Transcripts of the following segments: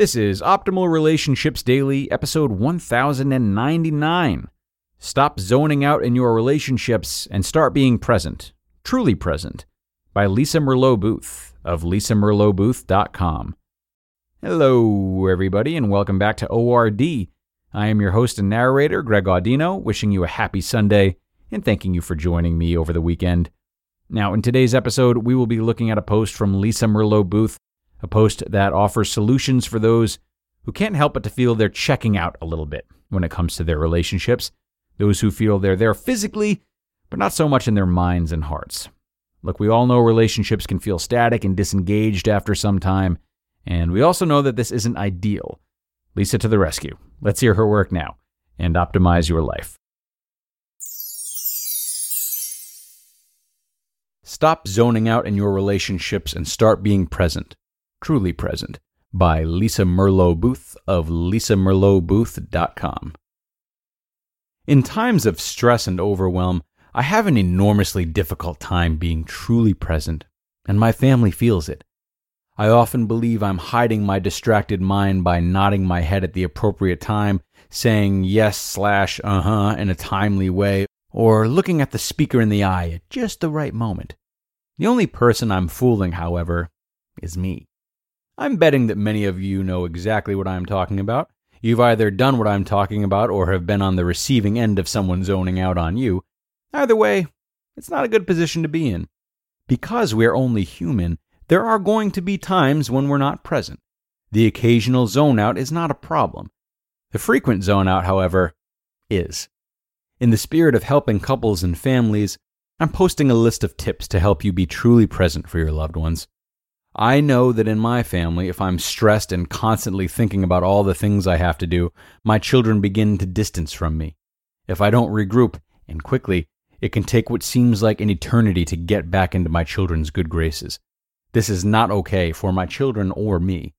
This is Optimal Relationships Daily, episode 1099. Stop zoning out in your relationships and start being present, truly present, by Lisa Merlo Booth of lisamerlobooth.com. Hello, everybody, and welcome back to ORD. I am your host and narrator, Greg Audino, wishing you a happy Sunday and thanking you for joining me over the weekend. Now, in today's episode, we will be looking at a post from Lisa Merlo Booth a post that offers solutions for those who can't help but to feel they're checking out a little bit when it comes to their relationships, those who feel they're there physically, but not so much in their minds and hearts. Look, we all know relationships can feel static and disengaged after some time, and we also know that this isn't ideal. Lisa to the rescue. Let's hear her work now and optimize your life. Stop zoning out in your relationships and start being present. Truly Present by Lisa Merlo Booth of lisamerlobooth.com. In times of stress and overwhelm, I have an enormously difficult time being truly present, and my family feels it. I often believe I'm hiding my distracted mind by nodding my head at the appropriate time, saying yes slash uh huh in a timely way, or looking at the speaker in the eye at just the right moment. The only person I'm fooling, however, is me. I'm betting that many of you know exactly what I'm talking about. You've either done what I'm talking about or have been on the receiving end of someone zoning out on you. Either way, it's not a good position to be in. Because we're only human, there are going to be times when we're not present. The occasional zone out is not a problem. The frequent zone out, however, is. In the spirit of helping couples and families, I'm posting a list of tips to help you be truly present for your loved ones. I know that in my family, if I'm stressed and constantly thinking about all the things I have to do, my children begin to distance from me. If I don't regroup, and quickly, it can take what seems like an eternity to get back into my children's good graces. This is not okay for my children or me.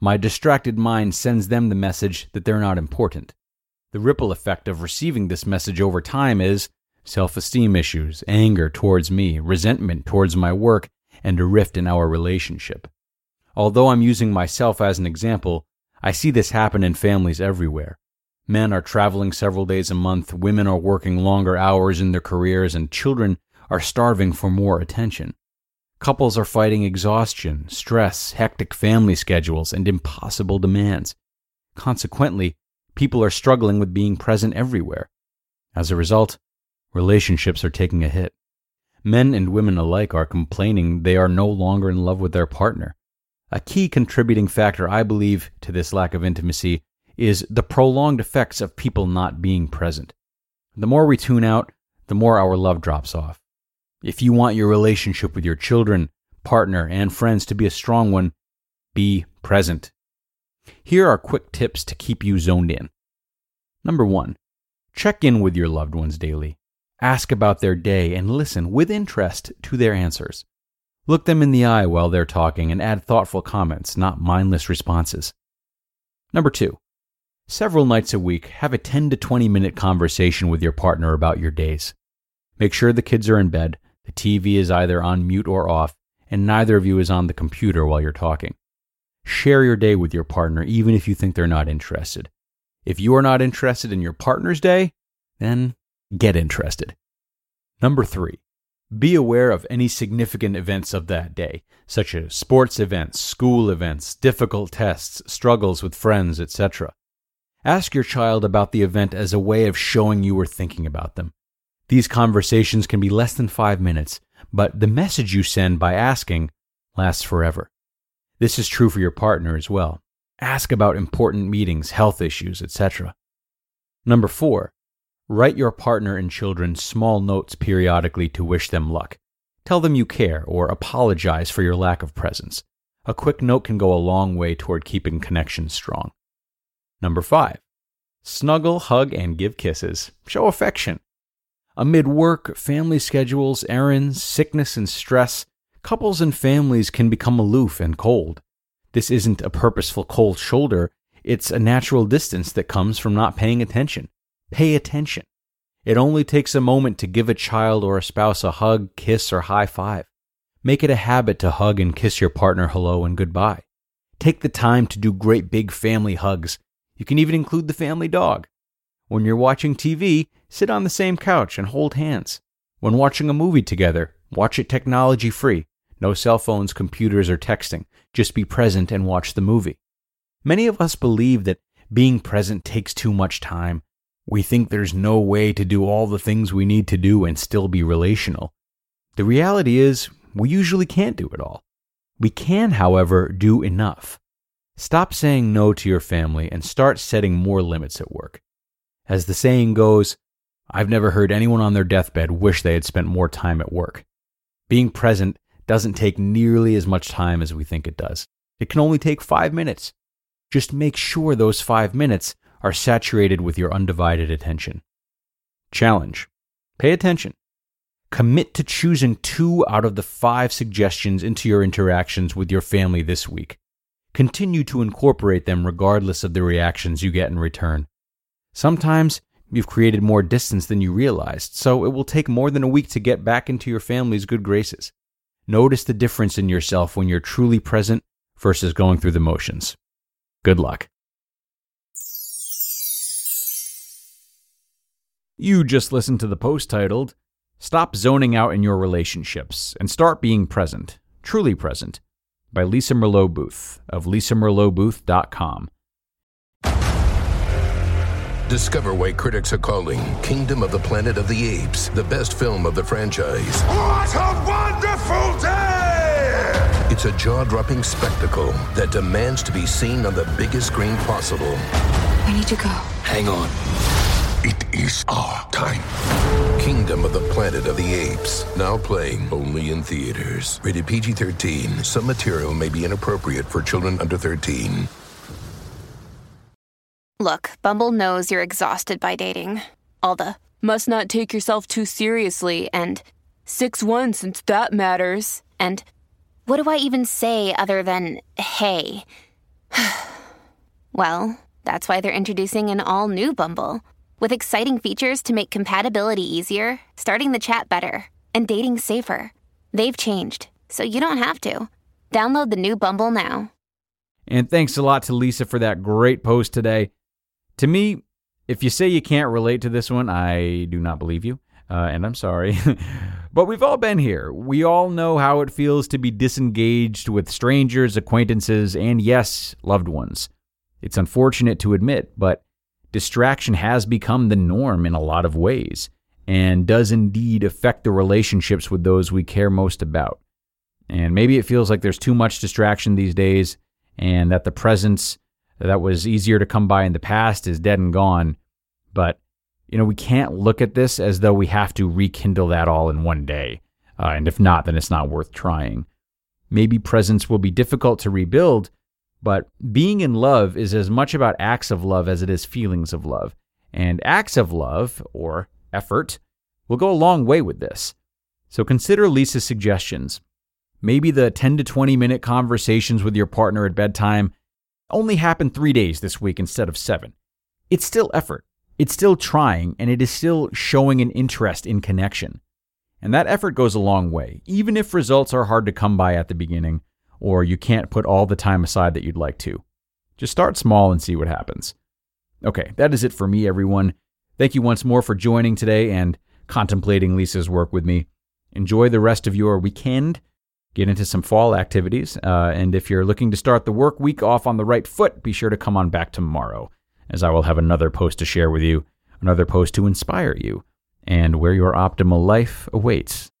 My distracted mind sends them the message that they're not important. The ripple effect of receiving this message over time is self esteem issues, anger towards me, resentment towards my work, and a rift in our relationship. Although I'm using myself as an example, I see this happen in families everywhere. Men are traveling several days a month, women are working longer hours in their careers, and children are starving for more attention. Couples are fighting exhaustion, stress, hectic family schedules, and impossible demands. Consequently, people are struggling with being present everywhere. As a result, relationships are taking a hit. Men and women alike are complaining they are no longer in love with their partner. A key contributing factor, I believe, to this lack of intimacy is the prolonged effects of people not being present. The more we tune out, the more our love drops off. If you want your relationship with your children, partner, and friends to be a strong one, be present. Here are quick tips to keep you zoned in. Number one, check in with your loved ones daily. Ask about their day and listen with interest to their answers. Look them in the eye while they're talking and add thoughtful comments, not mindless responses. Number two, several nights a week, have a 10 to 20 minute conversation with your partner about your days. Make sure the kids are in bed, the TV is either on mute or off, and neither of you is on the computer while you're talking. Share your day with your partner, even if you think they're not interested. If you are not interested in your partner's day, then get interested. Number three, Be aware of any significant events of that day, such as sports events, school events, difficult tests, struggles with friends, etc. Ask your child about the event as a way of showing you were thinking about them. These conversations can be less than five minutes, but the message you send by asking lasts forever. This is true for your partner as well. Ask about important meetings, health issues, etc. Number four, write your partner and children small notes periodically to wish them luck. Tell them you care or apologize for your lack of presence. A quick note can go a long way toward keeping connections strong. Number five, snuggle, hug, and give kisses. Show affection. Amid work, family schedules, errands, sickness, and stress, couples and families can become aloof and cold. This isn't a purposeful cold shoulder, it's a natural distance that comes from not paying attention. Pay attention. It only takes a moment to give a child or a spouse a hug, kiss, or high five. Make it a habit to hug and kiss your partner hello and goodbye. Take the time to do great big family hugs. You can even include the family dog. When you're watching TV, sit on the same couch and hold hands. When watching a movie together, watch it technology free. No cell phones, computers, or texting. Just be present and watch the movie. Many of us believe that being present takes too much time. We think there's no way to do all the things we need to do and still be relational. The reality is, we usually can't do it all. We can, however, do enough. Stop saying no to your family and start setting more limits at work. As the saying goes, I've never heard anyone on their deathbed wish they had spent more time at work. Being present doesn't take nearly as much time as we think it does. It can only take five minutes. Just make sure those five minutes are saturated with your undivided attention. Challenge Pay attention. Commit to choosing two out of the five suggestions into your interactions with your family this week. Continue to incorporate them regardless of the reactions you get in return. Sometimes you've created more distance than you realized, so it will take more than a week to get back into your family's good graces. Notice the difference in yourself when you're truly present versus going through the motions. Good luck. You just listened to the post titled, Stop Zoning Out in Your Relationships and Start Being Present, Truly Present, by Lisa Merlo Booth of lisamerlobooth.com. Discover why critics are calling Kingdom of the Planet of the Apes the best film of the franchise. What a wonderful day! It's a jaw dropping spectacle that demands to be seen on the biggest screen possible. We need to go. Hang on. It is our time. Kingdom of the Planet of the Apes. Now playing only in theaters. Rated PG 13. Some material may be inappropriate for children under 13. Look, Bumble knows you're exhausted by dating. All the must not take yourself too seriously and 6 1 since that matters. And what do I even say other than hey? well, that's why they're introducing an all new Bumble with exciting features to make compatibility easier, starting the chat better, and dating safer. They've changed, so you don't have to. Download the new Bumble now. And thanks a lot to Lisa for that great post today. To me, if you say you can't relate to this one, I do not believe you, uh, and I'm sorry. but we've all been here. We all know how it feels to be disengaged with strangers, acquaintances, and yes, loved ones. It's unfortunate to admit, but distraction has become the norm in a lot of ways and does indeed affect the relationships with those we care most about. And maybe it feels like there's too much distraction these days and that the presence that was easier to come by in the past is dead and gone. But, you know, we can't look at this as though we have to rekindle that all in one day. Uh, and if not, then it's not worth trying. Maybe presence will be difficult to rebuild, but being in love is as much about acts of love as it is feelings of love. And acts of love, or effort, will go a long way with this. So consider Lisa's suggestions. Maybe the 10 to 20 minute conversations with your partner at bedtime only happen three days this week instead of seven. It's still effort. It's still trying, and it is still showing an interest in connection. And that effort goes a long way, even if results are hard to come by at the beginning, or you can't put all the time aside that you'd like to. Just start small and see what happens. Okay, that is it for me, everyone. Thank you once more for joining today and contemplating Lisa's work with me. enjoy the rest of your weekend. Get into some fall activities. Uh, and if you're looking to start the work week off on the right foot, be sure to come on back tomorrow, as I will have another post to share with you, another post to inspire you, and where your optimal life awaits.